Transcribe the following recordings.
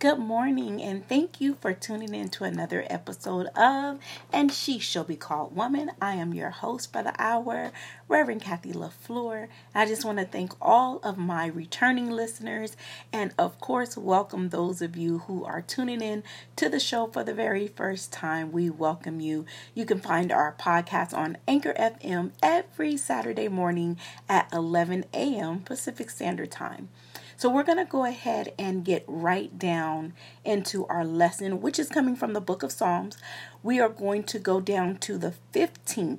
Good morning, and thank you for tuning in to another episode of And She Shall Be Called Woman. I am your host for the hour, Reverend Kathy LaFleur. I just want to thank all of my returning listeners, and of course, welcome those of you who are tuning in to the show for the very first time. We welcome you. You can find our podcast on Anchor FM every Saturday morning at 11 a.m. Pacific Standard Time. So we're going to go ahead and get right down into our lesson, which is coming from the book of Psalms. We are going to go down to the 15th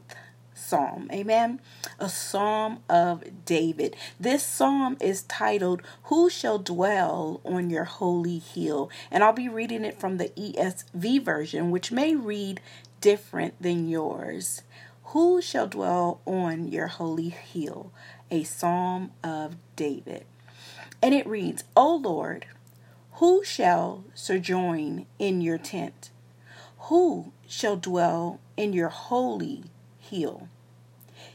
psalm. Amen. A psalm of David. This psalm is titled, Who Shall Dwell on Your Holy Hill? And I'll be reading it from the ESV version, which may read different than yours. Who shall dwell on your holy hill? A psalm of David. And it reads, O Lord, who shall sojourn in your tent? Who shall dwell in your holy hill?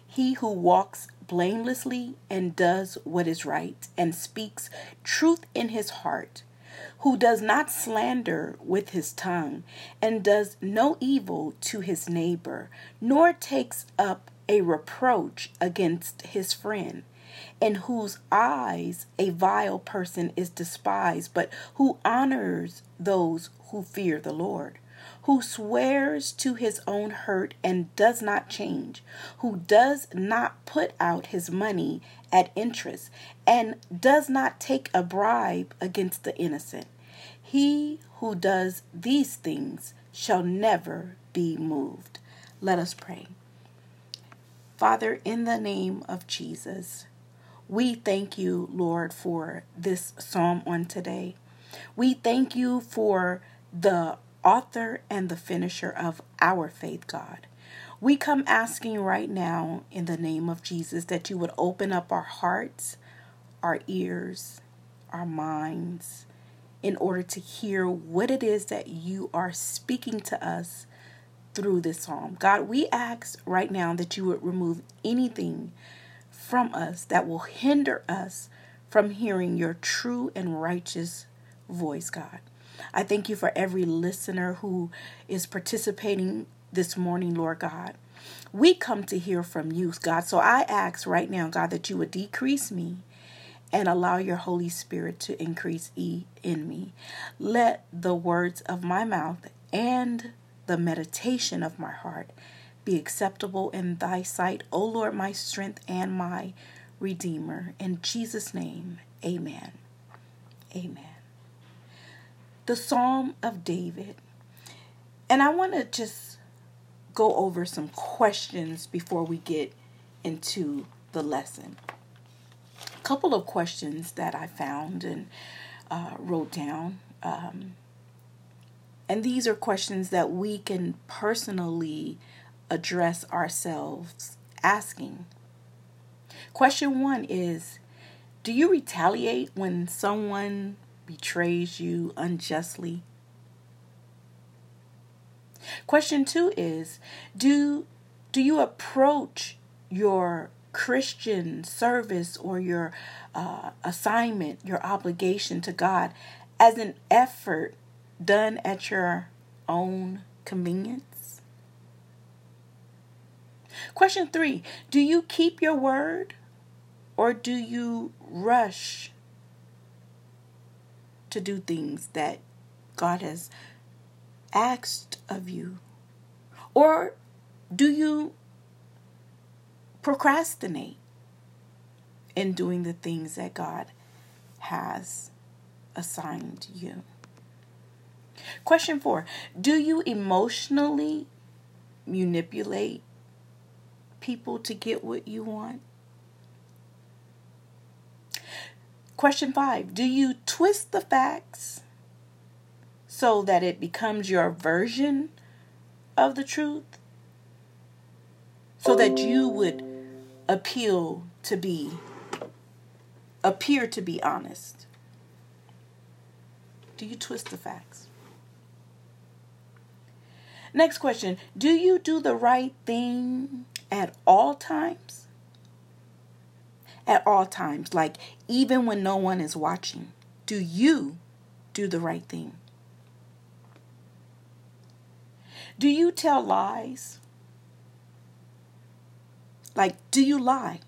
He who walks blamelessly and does what is right and speaks truth in his heart, who does not slander with his tongue and does no evil to his neighbor, nor takes up a reproach against his friend in whose eyes a vile person is despised, but who honors those who fear the Lord, who swears to his own hurt and does not change, who does not put out his money at interest, and does not take a bribe against the innocent. He who does these things shall never be moved. Let us pray. Father, in the name of Jesus, we thank you, Lord, for this psalm on today. We thank you for the author and the finisher of our faith, God. We come asking right now in the name of Jesus that you would open up our hearts, our ears, our minds in order to hear what it is that you are speaking to us through this psalm. God, we ask right now that you would remove anything from us that will hinder us from hearing your true and righteous voice, God. I thank you for every listener who is participating this morning, Lord God. We come to hear from you, God. So I ask right now, God, that you would decrease me and allow your Holy Spirit to increase in me. Let the words of my mouth and the meditation of my heart be acceptable in thy sight, O Lord, my strength and my redeemer. In Jesus' name, amen. Amen. The Psalm of David. And I want to just go over some questions before we get into the lesson. A couple of questions that I found and uh, wrote down. Um, and these are questions that we can personally address ourselves asking. Question one is Do you retaliate when someone betrays you unjustly? Question two is Do, do you approach your Christian service or your uh, assignment, your obligation to God, as an effort done at your own convenience? Question three Do you keep your word or do you rush to do things that God has asked of you? Or do you procrastinate in doing the things that God has assigned you? Question four Do you emotionally manipulate people to get what you want? Question five Do you twist the facts so that it becomes your version of the truth? So that you would appeal to be, appear to be honest? Do you twist the facts? Next question Do you do the right thing at all times. At all times, like even when no one is watching, do you do the right thing? Do you tell lies? Like, do you lie?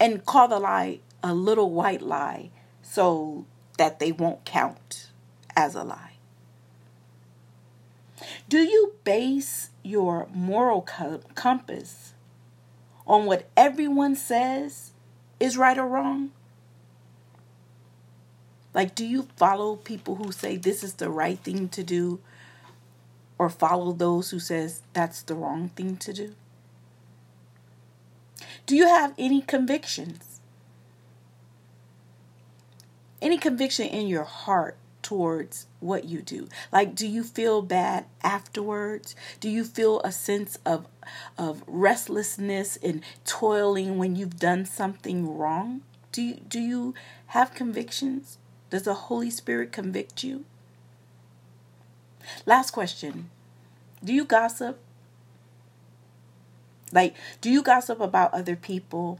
And call the lie a little white lie so that they won't count as a lie? Do you base your moral compass on what everyone says is right or wrong? Like, do you follow people who say this is the right thing to do or follow those who says that's the wrong thing to do? Do you have any convictions? Any conviction in your heart towards what you do? Like do you feel bad afterwards? Do you feel a sense of of restlessness and toiling when you've done something wrong? Do you, do you have convictions? Does the Holy Spirit convict you? Last question. Do you gossip? Like, do you gossip about other people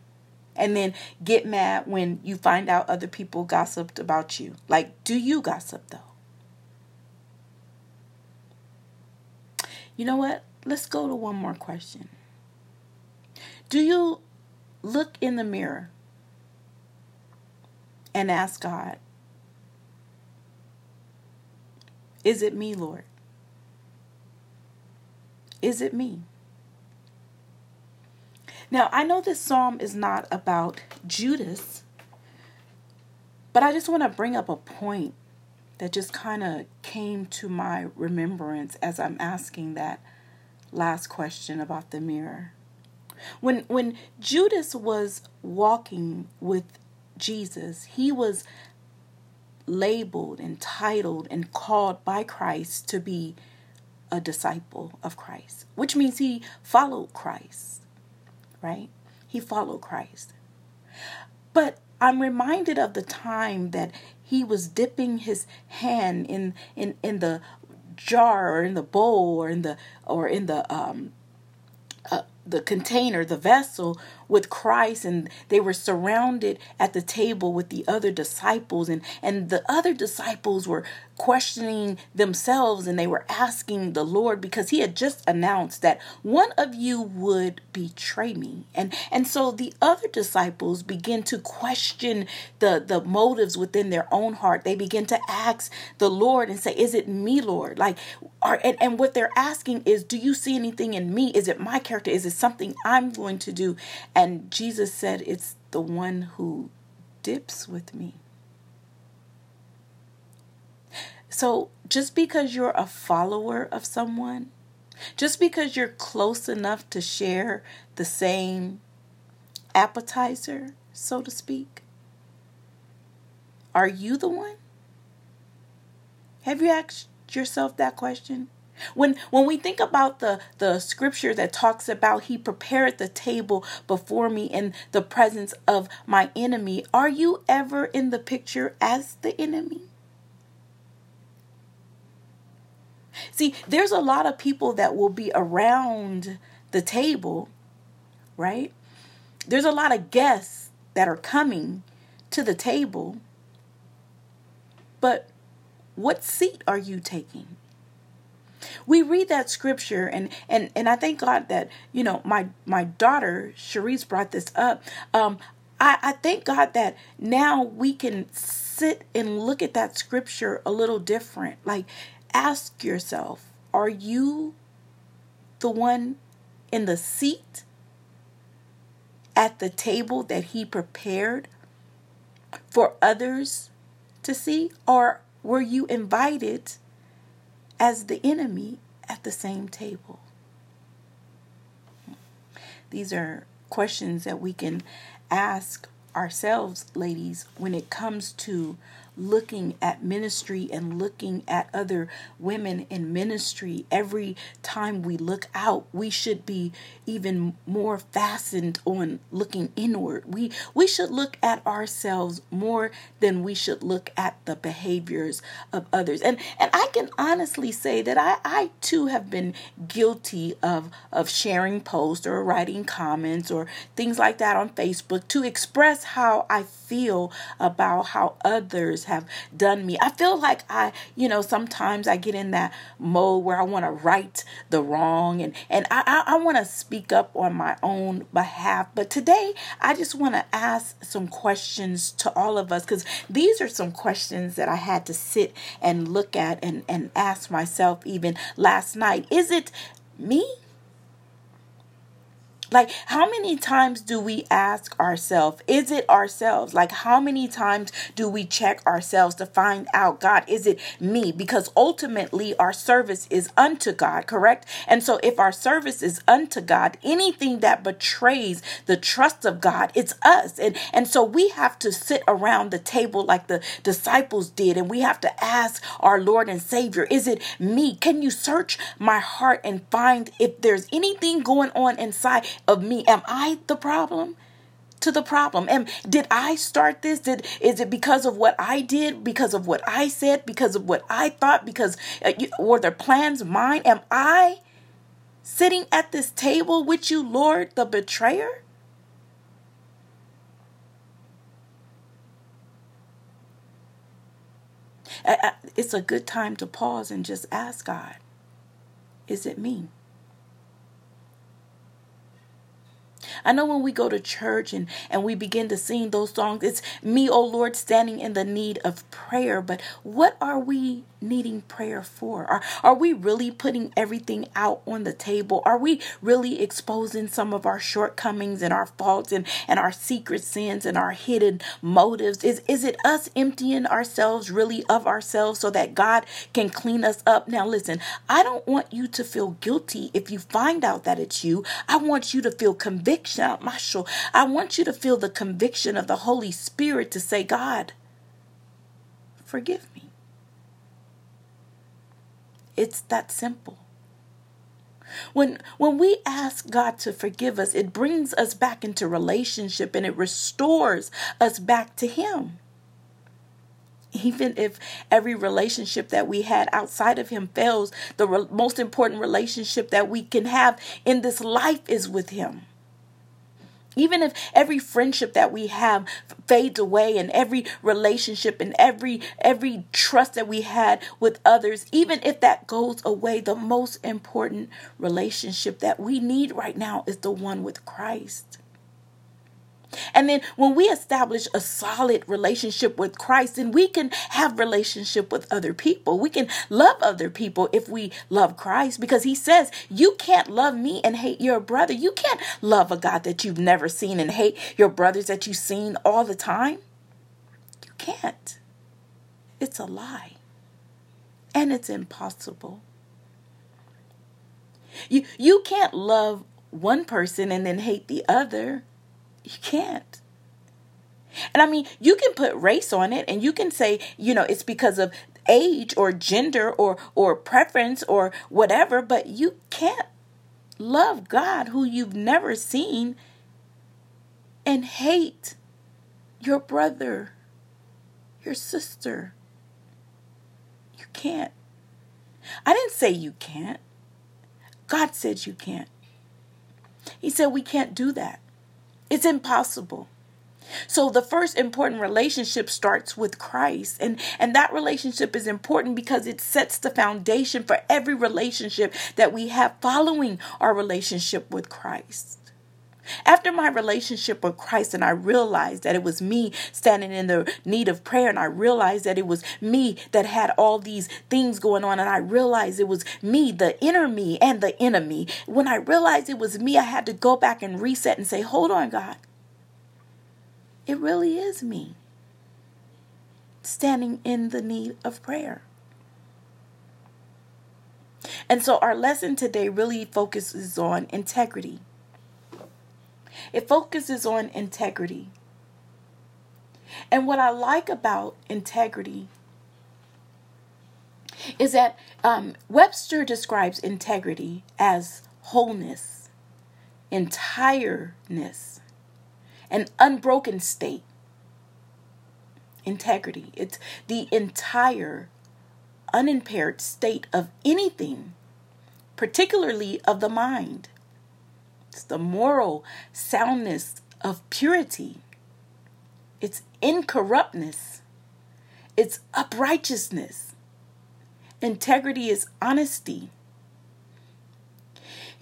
and then get mad when you find out other people gossiped about you? Like, do you gossip though? You know what? Let's go to one more question. Do you look in the mirror and ask God, Is it me, Lord? Is it me? Now, I know this psalm is not about Judas, but I just want to bring up a point that just kind of came to my remembrance as I'm asking that last question about the mirror. When when Judas was walking with Jesus, he was labeled and titled and called by Christ to be a disciple of Christ, which means he followed Christ right? He followed Christ. But I'm reminded of the time that he was dipping his hand in in in the jar or in the bowl or in the or in the um uh, the container, the vessel with Christ and they were surrounded at the table with the other disciples and and the other disciples were questioning themselves and they were asking the Lord because he had just announced that one of you would betray me. And and so the other disciples begin to question the the motives within their own heart. They begin to ask the Lord and say is it me Lord? Like are and, and what they're asking is do you see anything in me? Is it my character? Is it something I'm going to do and Jesus said, It's the one who dips with me. So just because you're a follower of someone, just because you're close enough to share the same appetizer, so to speak, are you the one? Have you asked yourself that question? When when we think about the the scripture that talks about he prepared the table before me in the presence of my enemy, are you ever in the picture as the enemy? See, there's a lot of people that will be around the table, right? There's a lot of guests that are coming to the table. But what seat are you taking? We read that scripture and and and I thank God that you know my my daughter Cherise brought this up. Um, I, I thank God that now we can sit and look at that scripture a little different. Like, ask yourself, are you the one in the seat at the table that He prepared for others to see? Or were you invited as the enemy at the same table? These are questions that we can ask ourselves, ladies, when it comes to looking at ministry and looking at other women in ministry. Every time we look out we should be even more fastened on looking inward. We we should look at ourselves more than we should look at the behaviors of others. And and I can honestly say that I, I too have been guilty of, of sharing posts or writing comments or things like that on Facebook to express how I feel about how others have done me. I feel like I, you know, sometimes I get in that mode where I want to right the wrong and, and I, I, I want to speak up on my own behalf. But today, I just want to ask some questions to all of us because these are some questions that I had to sit and look at and, and ask myself even last night. Is it me? Like, how many times do we ask ourselves, is it ourselves? Like, how many times do we check ourselves to find out, God, is it me? Because ultimately, our service is unto God, correct? And so, if our service is unto God, anything that betrays the trust of God, it's us. And, and so, we have to sit around the table like the disciples did, and we have to ask our Lord and Savior, is it me? Can you search my heart and find if there's anything going on inside? Of me. Am I the problem? to the problem am did i start this did is it because of what i did because of what i said because of what i thought because uh, you, were their plans mine am i sitting at this table with you lord the betrayer it's a good time to pause and just ask god is it me I know when we go to church and, and we begin to sing those songs, it's me, oh Lord, standing in the need of prayer. But what are we needing prayer for? Are, are we really putting everything out on the table? Are we really exposing some of our shortcomings and our faults and, and our secret sins and our hidden motives? Is, is it us emptying ourselves really of ourselves so that God can clean us up? Now, listen, I don't want you to feel guilty if you find out that it's you. I want you to feel conviction. I want you to feel the conviction of the Holy Spirit to say, God, forgive me. It's that simple. When when we ask God to forgive us, it brings us back into relationship and it restores us back to him. Even if every relationship that we had outside of him fails, the re- most important relationship that we can have in this life is with him. Even if every friendship that we have fades away and every relationship and every every trust that we had with others, even if that goes away, the most important relationship that we need right now is the one with Christ. And then when we establish a solid relationship with Christ, then we can have relationship with other people. We can love other people if we love Christ because he says, you can't love me and hate your brother. You can't love a God that you've never seen and hate your brothers that you've seen all the time. You can't. It's a lie. And it's impossible. You you can't love one person and then hate the other. You can't. And I mean, you can put race on it and you can say, you know, it's because of age or gender or or preference or whatever, but you can't love God who you've never seen and hate your brother, your sister. You can't. I didn't say you can't. God said you can't. He said we can't do that. It's impossible. So the first important relationship starts with Christ and and that relationship is important because it sets the foundation for every relationship that we have following our relationship with Christ. After my relationship with Christ, and I realized that it was me standing in the need of prayer, and I realized that it was me that had all these things going on, and I realized it was me, the inner me, and the enemy. When I realized it was me, I had to go back and reset and say, Hold on, God. It really is me standing in the need of prayer. And so our lesson today really focuses on integrity. It focuses on integrity. And what I like about integrity is that um, Webster describes integrity as wholeness, entireness, an unbroken state. Integrity. It's the entire, unimpaired state of anything, particularly of the mind. It's the moral soundness of purity. It's incorruptness. It's uprightness. Integrity is honesty.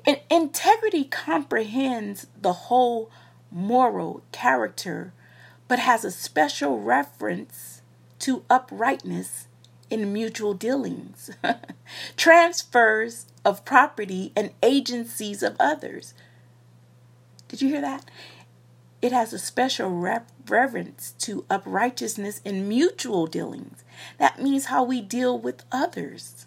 And integrity comprehends the whole moral character, but has a special reference to uprightness in mutual dealings, transfers of property, and agencies of others. Did you hear that? It has a special reverence to uprightness in mutual dealings. That means how we deal with others.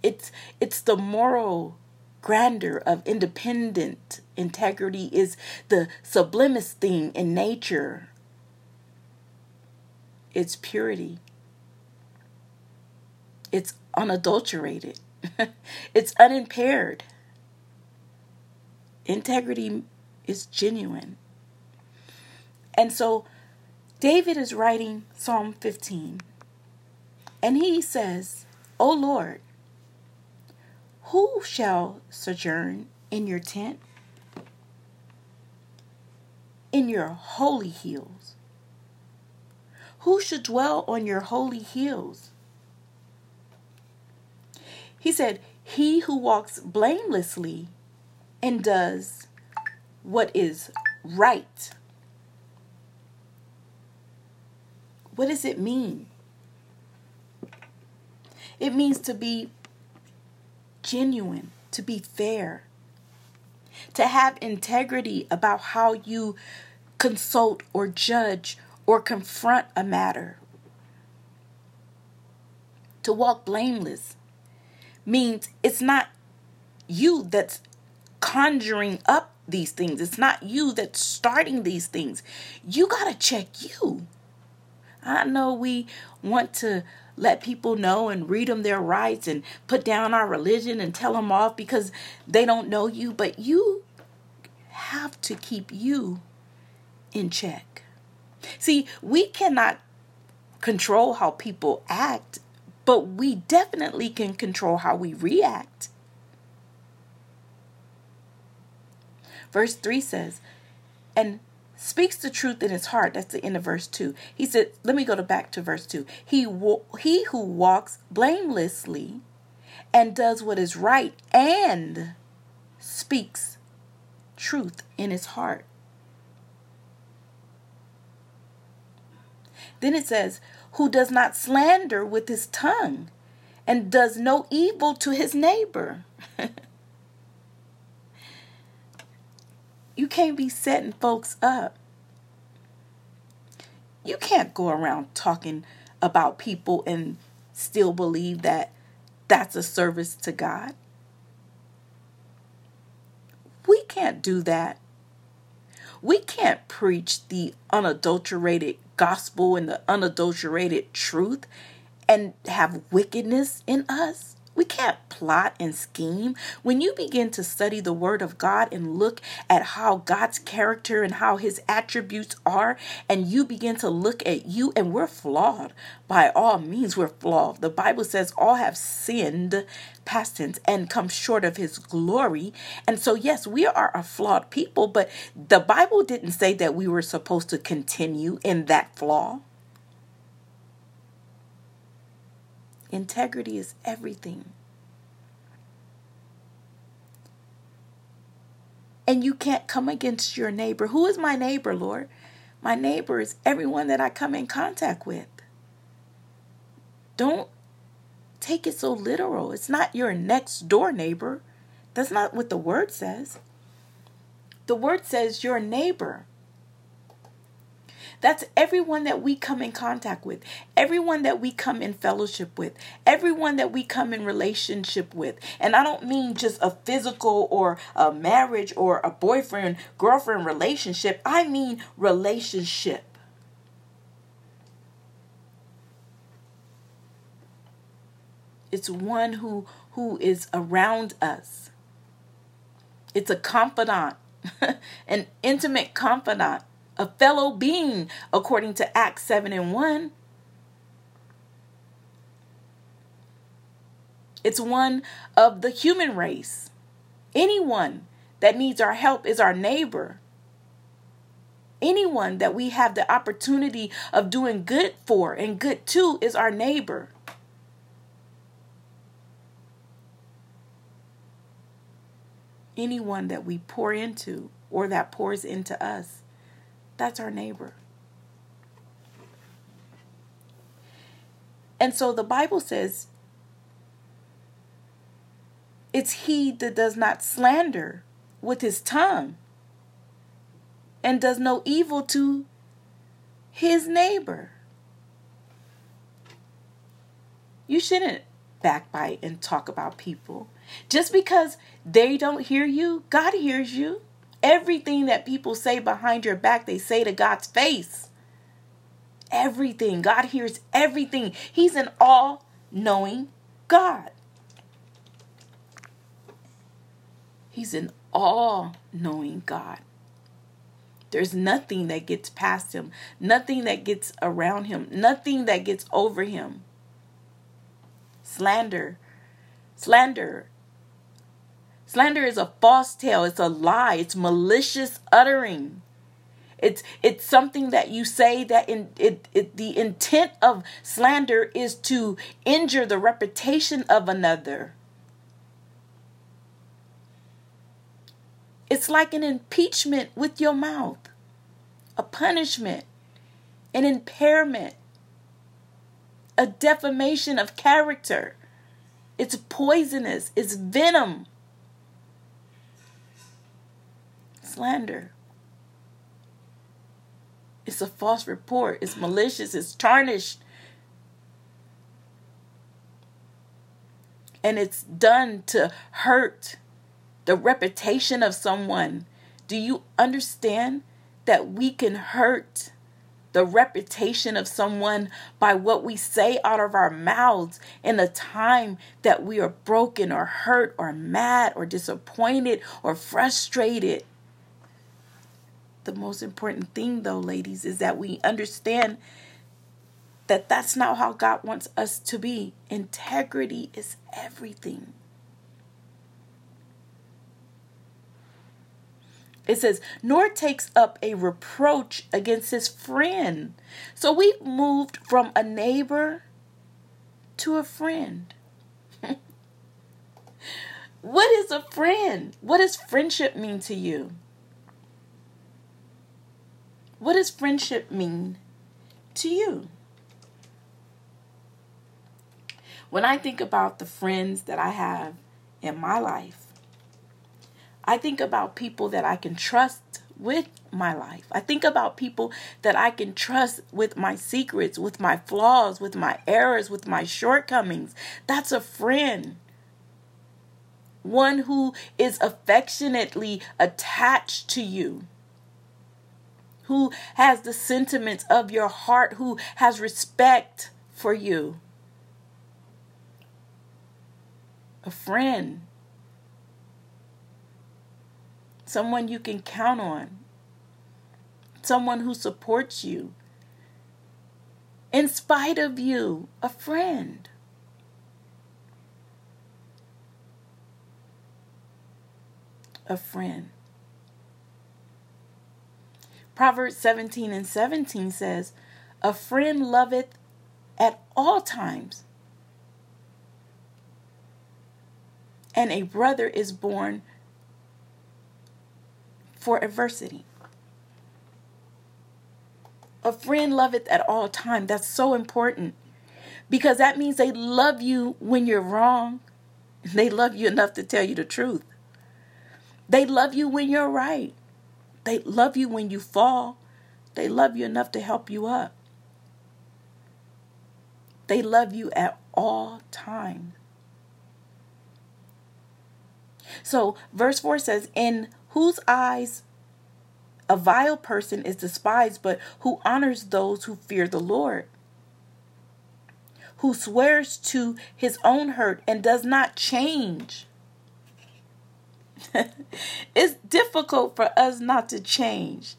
It's it's the moral grandeur of independent integrity is the sublimest thing in nature. It's purity. It's unadulterated. it's unimpaired. Integrity is genuine. And so David is writing Psalm 15. And he says, O Lord, who shall sojourn in your tent? In your holy hills. Who should dwell on your holy hills? He said, He who walks blamelessly and does what is right. What does it mean? It means to be genuine, to be fair, to have integrity about how you consult or judge or confront a matter. To walk blameless means it's not you that's conjuring up these things. It's not you that's starting these things. You got to check you. I know we want to let people know and read them their rights and put down our religion and tell them off because they don't know you, but you have to keep you in check. See, we cannot control how people act, but we definitely can control how we react. Verse 3 says, and speaks the truth in his heart. That's the end of verse 2. He said, let me go to back to verse 2. He, he who walks blamelessly and does what is right and speaks truth in his heart. Then it says, who does not slander with his tongue and does no evil to his neighbor. You can't be setting folks up. You can't go around talking about people and still believe that that's a service to God. We can't do that. We can't preach the unadulterated gospel and the unadulterated truth and have wickedness in us. We can't plot and scheme. When you begin to study the Word of God and look at how God's character and how His attributes are, and you begin to look at you, and we're flawed. By all means, we're flawed. The Bible says all have sinned, past tense, and come short of His glory. And so, yes, we are a flawed people, but the Bible didn't say that we were supposed to continue in that flaw. Integrity is everything. And you can't come against your neighbor. Who is my neighbor, Lord? My neighbor is everyone that I come in contact with. Don't take it so literal. It's not your next door neighbor. That's not what the word says. The word says your neighbor. That's everyone that we come in contact with, everyone that we come in fellowship with, everyone that we come in relationship with. And I don't mean just a physical or a marriage or a boyfriend girlfriend relationship, I mean relationship. It's one who who is around us. It's a confidant, an intimate confidant a fellow being, according to Acts 7 and 1. It's one of the human race. Anyone that needs our help is our neighbor. Anyone that we have the opportunity of doing good for and good to is our neighbor. Anyone that we pour into or that pours into us, that's our neighbor. And so the Bible says it's he that does not slander with his tongue and does no evil to his neighbor. You shouldn't backbite and talk about people. Just because they don't hear you, God hears you. Everything that people say behind your back, they say to God's face. Everything. God hears everything. He's an all knowing God. He's an all knowing God. There's nothing that gets past him, nothing that gets around him, nothing that gets over him. Slander. Slander. Slander is a false tale, it's a lie, it's malicious uttering. It's it's something that you say that in it, it the intent of slander is to injure the reputation of another. It's like an impeachment with your mouth, a punishment, an impairment, a defamation of character. It's poisonous, it's venom. Slander. It's a false report, it's malicious, it's tarnished. And it's done to hurt the reputation of someone. Do you understand that we can hurt the reputation of someone by what we say out of our mouths in a time that we are broken or hurt or mad or disappointed or frustrated? The most important thing, though, ladies, is that we understand that that's not how God wants us to be. Integrity is everything. It says, nor takes up a reproach against his friend. So we've moved from a neighbor to a friend. what is a friend? What does friendship mean to you? What does friendship mean to you? When I think about the friends that I have in my life, I think about people that I can trust with my life. I think about people that I can trust with my secrets, with my flaws, with my errors, with my shortcomings. That's a friend. One who is affectionately attached to you, who has the sentiments of your heart, who has respect for you. A friend someone you can count on, someone who supports you, in spite of you, a friend. A friend. Proverbs 17 and 17 says, A friend loveth at all times, and a brother is born for adversity. A friend loveth at all time. That's so important because that means they love you when you're wrong. They love you enough to tell you the truth. They love you when you're right. They love you when you fall. They love you enough to help you up. They love you at all times. So, verse 4 says, In whose eyes a vile person is despised, but who honors those who fear the Lord, who swears to his own hurt and does not change. it's difficult for us not to change,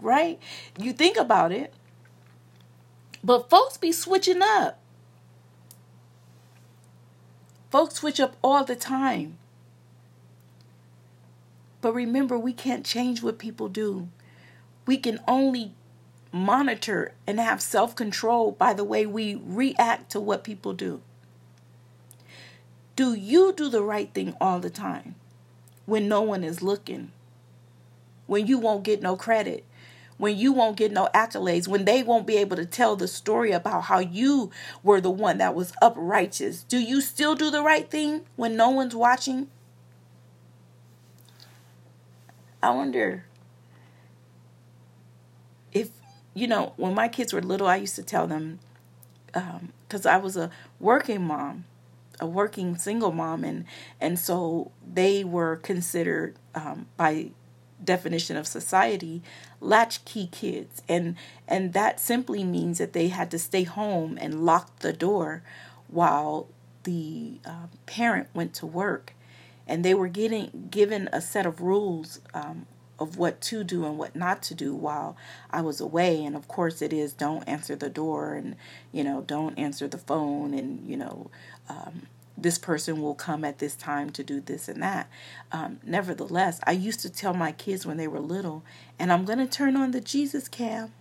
right? You think about it, but folks be switching up. Folks switch up all the time. But remember, we can't change what people do. We can only monitor and have self control by the way we react to what people do. Do you do the right thing all the time when no one is looking? When you won't get no credit? When you won't get no accolades? When they won't be able to tell the story about how you were the one that was uprighteous? Do you still do the right thing when no one's watching? I wonder if, you know, when my kids were little, I used to tell them, because um, I was a working mom, a working single mom, and, and so they were considered um, by definition of society latchkey kids and and that simply means that they had to stay home and lock the door while the uh, parent went to work and they were getting given a set of rules um, of what to do and what not to do while I was away. And of course, it is don't answer the door and, you know, don't answer the phone and, you know, um, this person will come at this time to do this and that. Um, nevertheless, I used to tell my kids when they were little, and I'm going to turn on the Jesus cam.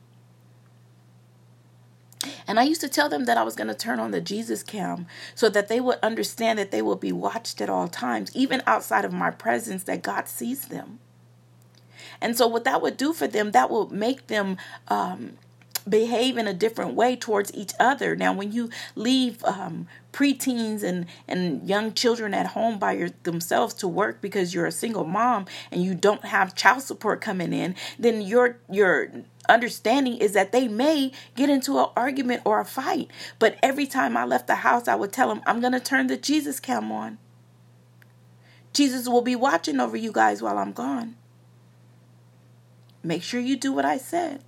And I used to tell them that I was going to turn on the Jesus cam so that they would understand that they will be watched at all times, even outside of my presence, that God sees them. And so, what that would do for them, that will make them. Um, behave in a different way towards each other. Now, when you leave um, preteens and, and young children at home by your, themselves to work because you're a single mom and you don't have child support coming in, then your your understanding is that they may get into an argument or a fight. But every time I left the house, I would tell them, I'm going to turn the Jesus cam on. Jesus will be watching over you guys while I'm gone. Make sure you do what I said.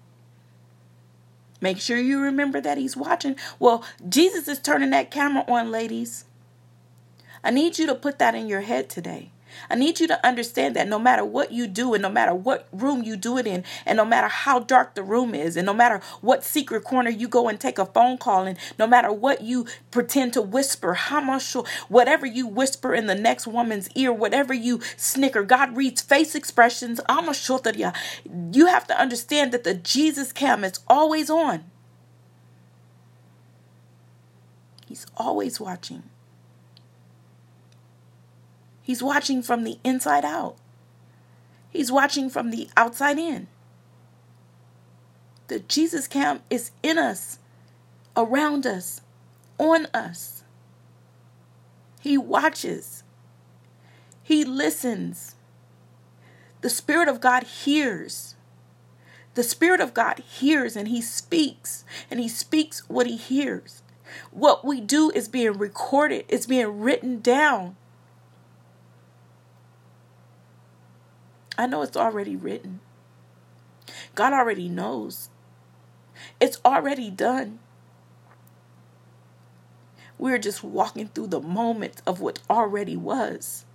Make sure you remember that he's watching. Well, Jesus is turning that camera on, ladies. I need you to put that in your head today. I need you to understand that no matter what you do, and no matter what room you do it in, and no matter how dark the room is, and no matter what secret corner you go and take a phone call, and no matter what you pretend to whisper, how much, whatever you whisper in the next woman's ear, whatever you snicker, God reads face expressions. You have to understand that the Jesus cam is always on. He's always watching. He's watching from the inside out. He's watching from the outside in. The Jesus cam is in us, around us, on us. He watches. He listens. The Spirit of God hears. The Spirit of God hears and He speaks, and He speaks what He hears. What we do is being recorded, it's being written down. I know it's already written. God already knows. It's already done. We're just walking through the moment of what already was.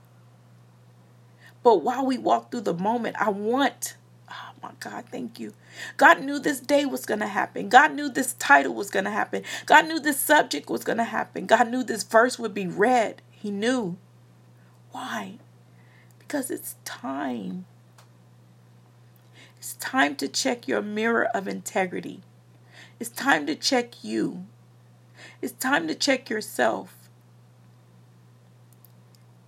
But while we walk through the moment, I want, oh my God, thank you. God knew this day was going to happen. God knew this title was going to happen. God knew this subject was going to happen. God knew this verse would be read. He knew. Why? Because it's time. It's time to check your mirror of integrity. It's time to check you. It's time to check yourself.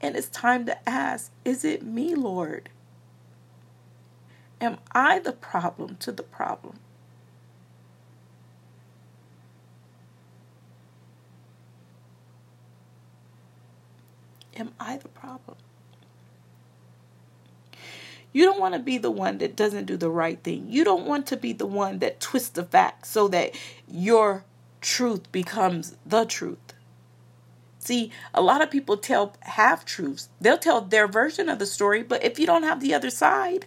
And it's time to ask Is it me, Lord? Am I the problem to the problem? Am I the problem? You don't want to be the one that doesn't do the right thing. You don't want to be the one that twists the facts so that your truth becomes the truth. See, a lot of people tell half truths. They'll tell their version of the story, but if you don't have the other side,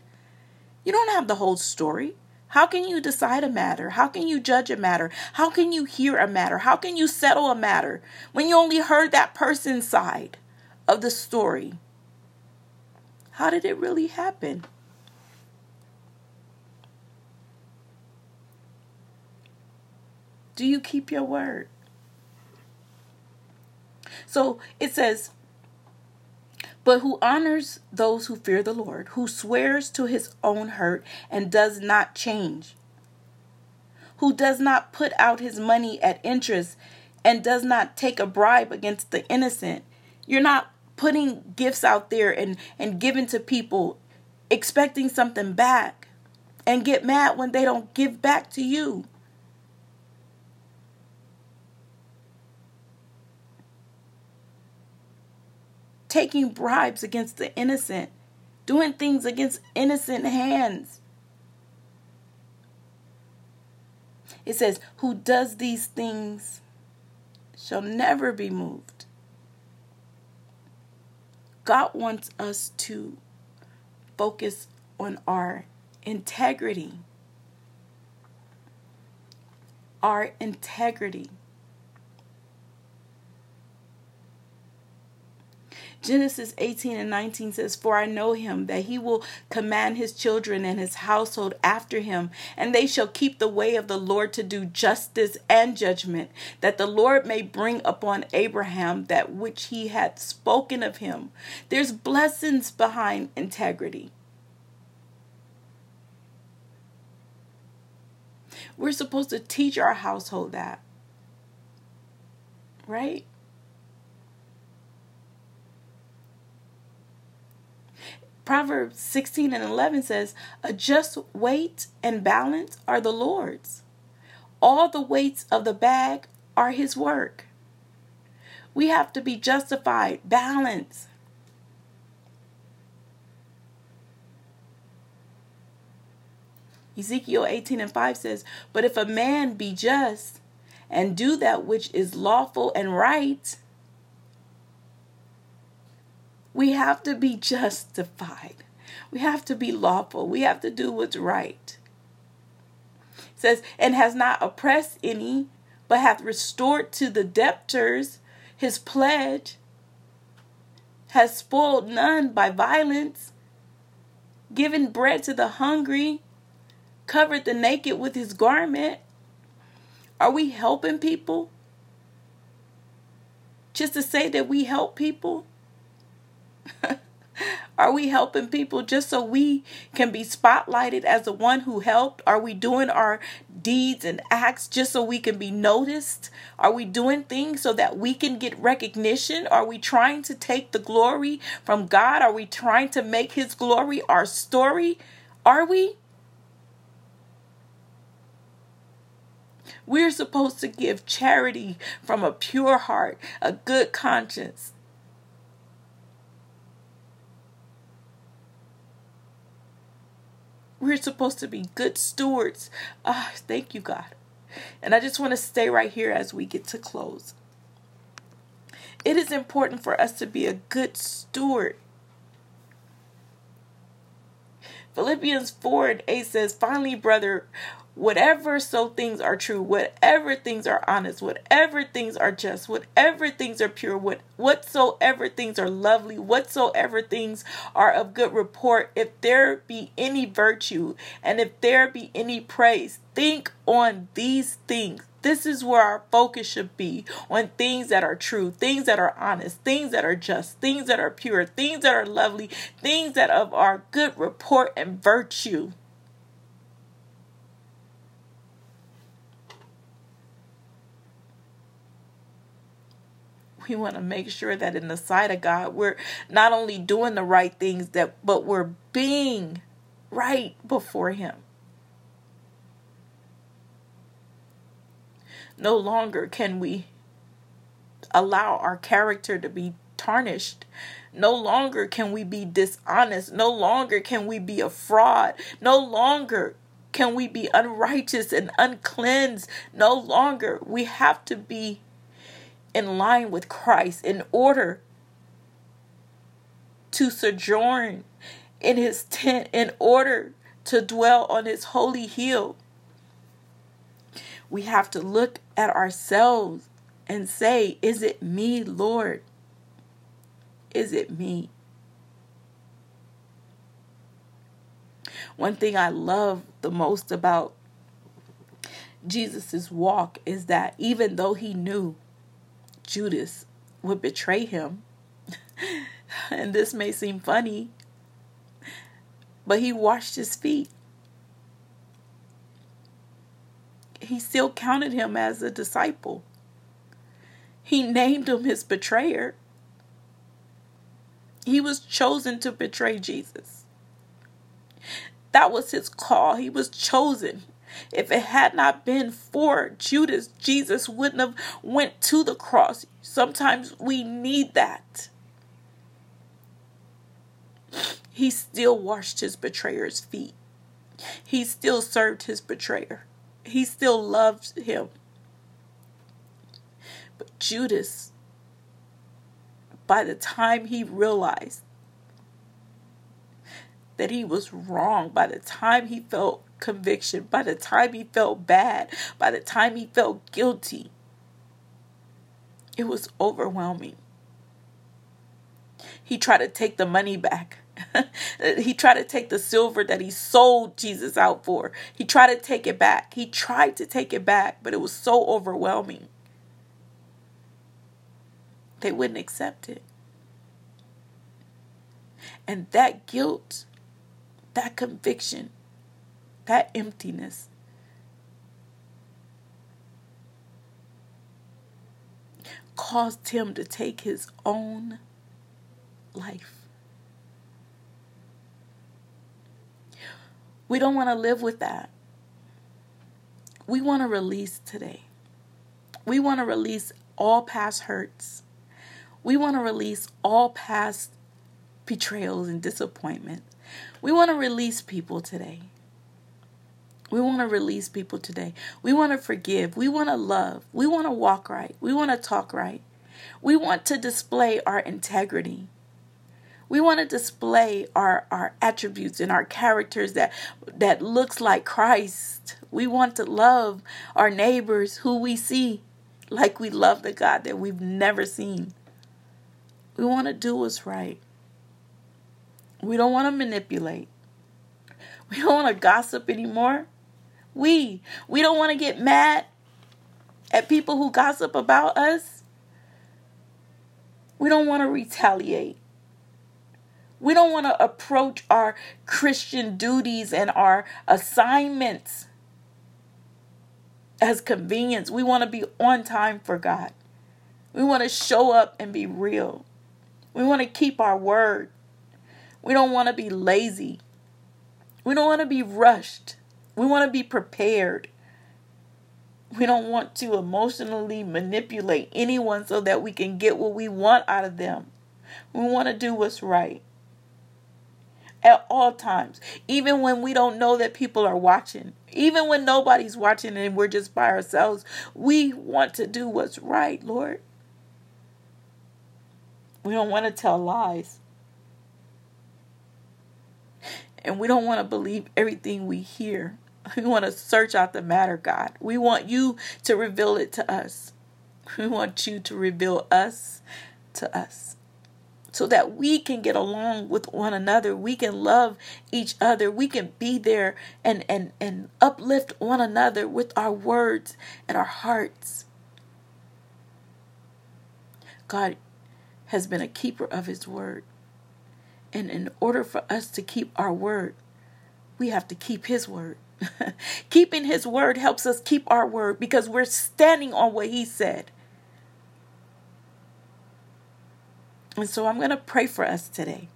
you don't have the whole story. How can you decide a matter? How can you judge a matter? How can you hear a matter? How can you settle a matter when you only heard that person's side of the story? How did it really happen? Do you keep your word? So it says, but who honors those who fear the Lord, who swears to his own hurt and does not change, who does not put out his money at interest and does not take a bribe against the innocent. You're not putting gifts out there and, and giving to people expecting something back and get mad when they don't give back to you. taking bribes against the innocent, doing things against innocent hands. It says, Who does these things shall never be moved. God wants us to focus on our integrity. Our integrity. Genesis 18 and 19 says, For I know him, that he will command his children and his household after him, and they shall keep the way of the Lord to do justice and judgment, that the Lord may bring upon Abraham that which he had spoken of him. There's blessings behind integrity. We're supposed to teach our household that. Right? Proverbs 16 and 11 says, A just weight and balance are the Lord's. All the weights of the bag are his work. We have to be justified, balanced. Ezekiel 18 and 5 says, But if a man be just and do that which is lawful and right, we have to be justified. We have to be lawful. We have to do what's right. It says, and has not oppressed any, but hath restored to the debtors his pledge, has spoiled none by violence, given bread to the hungry, covered the naked with his garment. Are we helping people? Just to say that we help people? Are we helping people just so we can be spotlighted as the one who helped? Are we doing our deeds and acts just so we can be noticed? Are we doing things so that we can get recognition? Are we trying to take the glory from God? Are we trying to make His glory our story? Are we? We're supposed to give charity from a pure heart, a good conscience. We're supposed to be good stewards. Ah, thank you, God. And I just want to stay right here as we get to close. It is important for us to be a good steward. Philippians 4 and 8 says, Finally, brother, whatever so things are true, whatever things are honest, whatever things are just, whatever things are pure, what whatsoever things are lovely, whatsoever things are of good report, if there be any virtue and if there be any praise, think on these things. This is where our focus should be on things that are true, things that are honest, things that are just, things that are pure, things that are lovely, things that of our good report and virtue. we want to make sure that in the sight of God, we're not only doing the right things that but we're being right before him. No longer can we allow our character to be tarnished. No longer can we be dishonest. No longer can we be a fraud. No longer can we be unrighteous and uncleansed. No longer. We have to be in line with Christ in order to sojourn in his tent, in order to dwell on his holy hill. We have to look at ourselves and say, Is it me, Lord? Is it me? One thing I love the most about Jesus' walk is that even though he knew Judas would betray him. and this may seem funny, but he washed his feet. He still counted him as a disciple. He named him his betrayer. He was chosen to betray Jesus. That was his call. He was chosen. If it had not been for Judas, Jesus wouldn't have went to the cross. Sometimes we need that. He still washed his betrayer's feet. He still served his betrayer. He still loved him. But Judas, by the time he realized that he was wrong, by the time he felt conviction, by the time he felt bad, by the time he felt guilty, it was overwhelming. He tried to take the money back. he tried to take the silver that he sold Jesus out for. He tried to take it back. He tried to take it back, but it was so overwhelming. They wouldn't accept it. And that guilt that conviction, that emptiness. caused him to take his own life. We don't want to live with that. We want to release today. We want to release all past hurts. We want to release all past betrayals and disappointments. We want to release people today. We want to release people today. We want to forgive. We want to love. We want to walk right. We want to talk right. We want to display our integrity. We want to display our, our attributes and our characters that that looks like Christ. We want to love our neighbors who we see like we love the God that we've never seen. We want to do what's right. We don't want to manipulate. We don't want to gossip anymore. We we don't want to get mad at people who gossip about us. We don't want to retaliate. We don't want to approach our Christian duties and our assignments as convenience. We want to be on time for God. We want to show up and be real. We want to keep our word. We don't want to be lazy. We don't want to be rushed. We want to be prepared. We don't want to emotionally manipulate anyone so that we can get what we want out of them. We want to do what's right at all times, even when we don't know that people are watching, even when nobody's watching and we're just by ourselves. We want to do what's right, Lord. We don't want to tell lies. And we don't want to believe everything we hear. We want to search out the matter, God. We want you to reveal it to us. We want you to reveal us to us so that we can get along with one another. We can love each other. We can be there and, and, and uplift one another with our words and our hearts. God has been a keeper of his word. And in order for us to keep our word, we have to keep His word. Keeping His word helps us keep our word because we're standing on what He said. And so I'm going to pray for us today.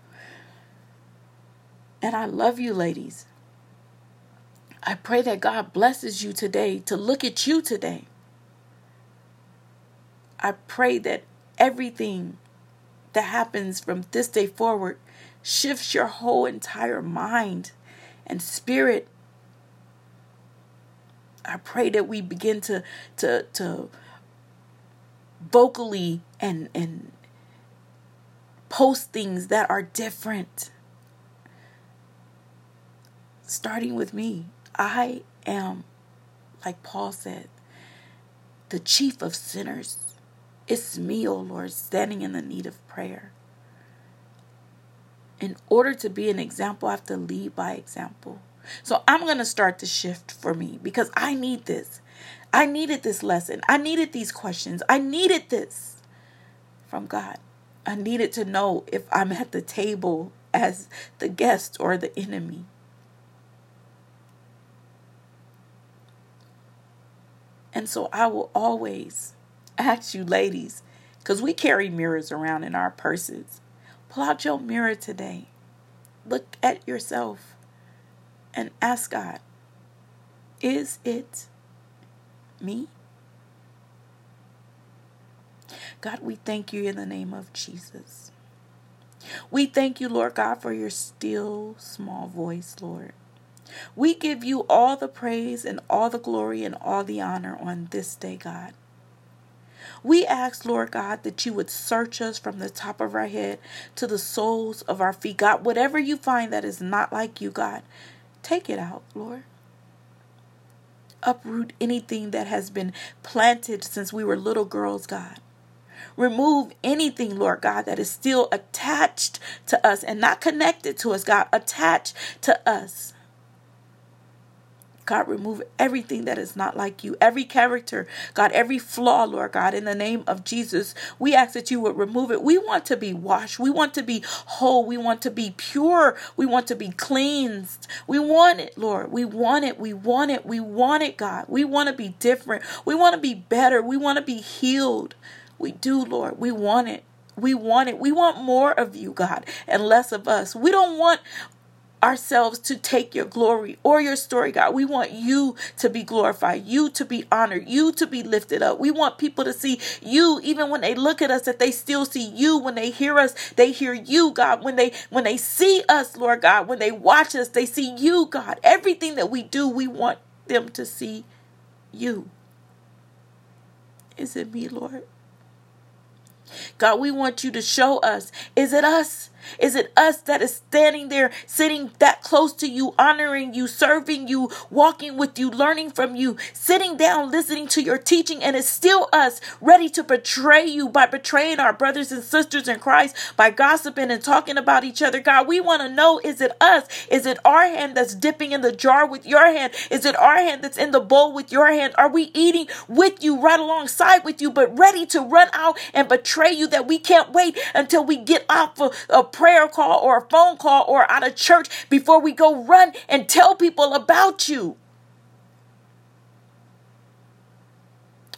And I love you, ladies. I pray that God blesses you today to look at you today. I pray that everything that happens from this day forward shifts your whole entire mind and spirit. I pray that we begin to to to vocally and and post things that are different. Starting with me, I am like Paul said, the chief of sinners. It's me, O oh Lord, standing in the need of prayer in order to be an example, I have to lead by example. So I'm going to start to shift for me because I need this. I needed this lesson. I needed these questions. I needed this. from God. I needed to know if I'm at the table as the guest or the enemy. And so I will always ask you, ladies, because we carry mirrors around in our purses. Pull out your mirror today. Look at yourself and ask God, is it me? God, we thank you in the name of Jesus. We thank you, Lord God, for your still small voice, Lord. We give you all the praise and all the glory and all the honor on this day, God. We ask, Lord God, that you would search us from the top of our head to the soles of our feet. God, whatever you find that is not like you, God, take it out, Lord. Uproot anything that has been planted since we were little girls, God. Remove anything, Lord God, that is still attached to us and not connected to us, God, attached to us. God, remove everything that is not like you, every character, God, every flaw, Lord God, in the name of Jesus. We ask that you would remove it. We want to be washed. We want to be whole. We want to be pure. We want to be cleansed. We want it, Lord. We want it. We want it. We want it, God. We want to be different. We want to be better. We want to be healed. We do, Lord. We want it. We want it. We want more of you, God, and less of us. We don't want ourselves to take your glory or your story, God. We want you to be glorified, you to be honored, you to be lifted up. We want people to see you even when they look at us that they still see you. When they hear us, they hear you, God. When they when they see us, Lord God, when they watch us, they see you, God. Everything that we do, we want them to see you. Is it me, Lord? God, we want you to show us. Is it us? Is it us that is standing there, sitting that close to you, honoring you, serving you, walking with you, learning from you, sitting down, listening to your teaching, and it's still us ready to betray you by betraying our brothers and sisters in Christ, by gossiping and talking about each other? God, we want to know is it us? Is it our hand that's dipping in the jar with your hand? Is it our hand that's in the bowl with your hand? Are we eating with you, right alongside with you, but ready to run out and betray you that we can't wait until we get off of, of prayer call or a phone call or out of church before we go run and tell people about you?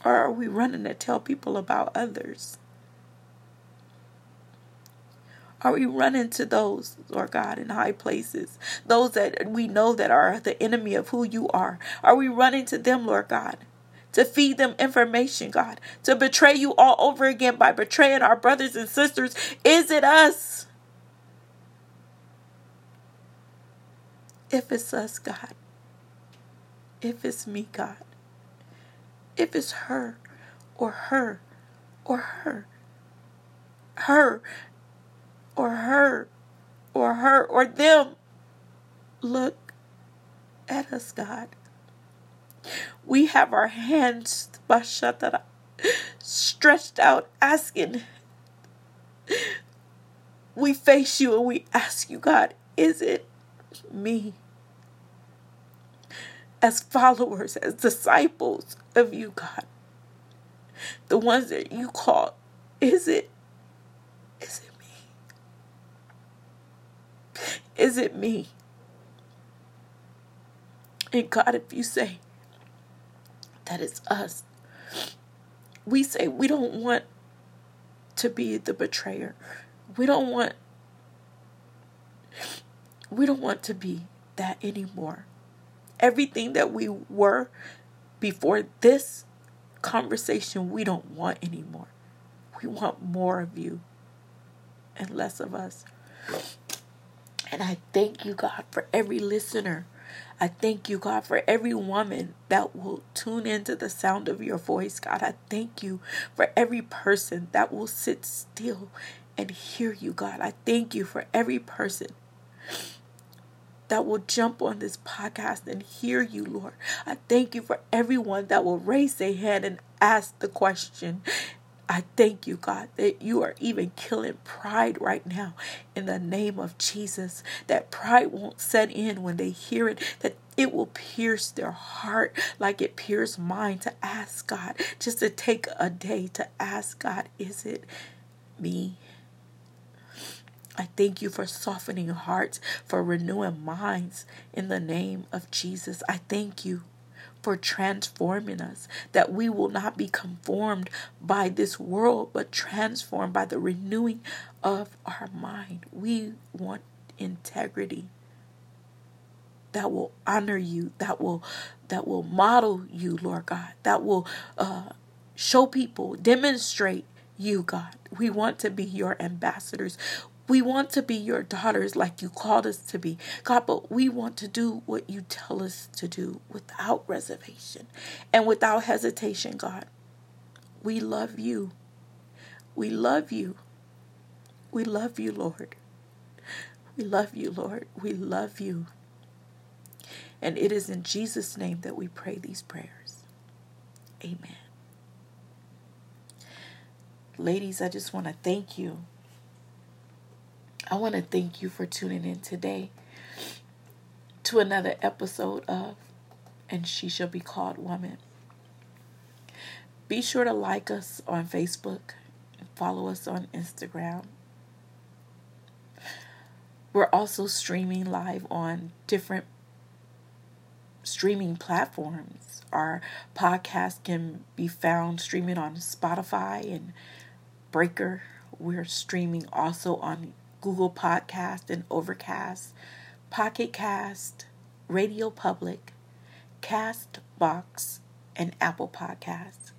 Or are we running to tell people about others? Are we running to those, Lord God, in high places? Those that we know that are the enemy of who you are. Are we running to them, Lord God? To feed them information, God. To betray you all over again by betraying our brothers and sisters. Is it us? If it's us, God. If it's me, God. If it's her or her or her. Her or her or her or them. Look at us, God. We have our hands stretched out, asking. We face you and we ask you, God, is it me as followers, as disciples of you, God. The ones that you call, is it, is it me? Is it me? And God, if you say that it's us, we say we don't want to be the betrayer. We don't want we don't want to be that anymore. Everything that we were before this conversation, we don't want anymore. We want more of you and less of us. And I thank you, God, for every listener. I thank you, God, for every woman that will tune into the sound of your voice, God. I thank you for every person that will sit still and hear you, God. I thank you for every person that will jump on this podcast and hear you, Lord. I thank you for everyone that will raise their hand and ask the question. I thank you, God, that you are even killing pride right now in the name of Jesus. That pride won't set in when they hear it, that it will pierce their heart like it pierced mine to ask God, just to take a day to ask God, is it me. I thank you for softening hearts, for renewing minds in the name of Jesus. I thank you for transforming us, that we will not be conformed by this world, but transformed by the renewing of our mind. We want integrity that will honor you, that will that will model you, Lord God, that will uh, show people, demonstrate you, God. We want to be your ambassadors. We want to be your daughters like you called us to be. God, but we want to do what you tell us to do without reservation and without hesitation, God. We love you. We love you. We love you, Lord. We love you, Lord. We love you. And it is in Jesus' name that we pray these prayers. Amen. Ladies, I just want to thank you I want to thank you for tuning in today to another episode of And She Shall Be Called Woman. Be sure to like us on Facebook and follow us on Instagram. We're also streaming live on different streaming platforms. Our podcast can be found streaming on Spotify and Breaker. We're streaming also on Google Podcast and Overcast, Pocket Cast, Radio Public, Castbox, and Apple Podcasts.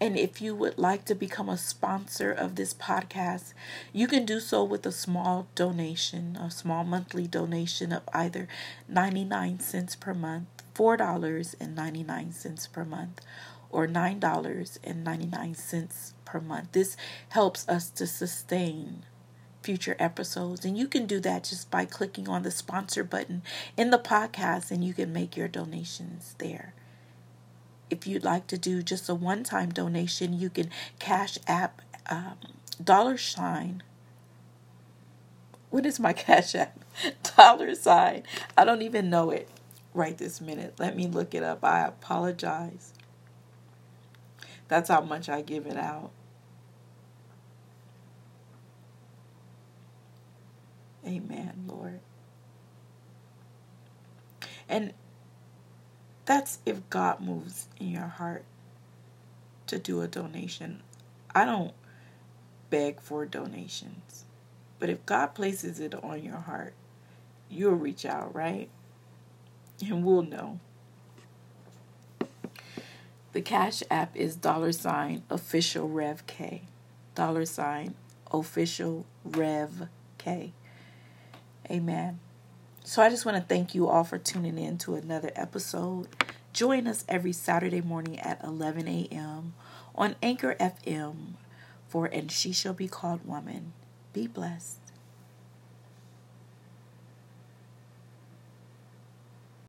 And if you would like to become a sponsor of this podcast, you can do so with a small donation, a small monthly donation of either 99 cents per month, $4.99 per month, or $9.99 per month. This helps us to sustain future episodes. And you can do that just by clicking on the sponsor button in the podcast and you can make your donations there. If you'd like to do just a one time donation, you can cash app um, dollar sign. What is my cash app? dollar sign. I don't even know it right this minute. Let me look it up. I apologize. That's how much I give it out. Amen, Lord. And that's if God moves in your heart to do a donation. I don't beg for donations. But if God places it on your heart, you'll reach out, right? And we'll know. The Cash App is dollar sign official Rev K. Dollar sign official Rev K. Amen. So I just want to thank you all for tuning in to another episode. Join us every Saturday morning at 11 a.m. on Anchor FM for And She Shall Be Called Woman. Be blessed.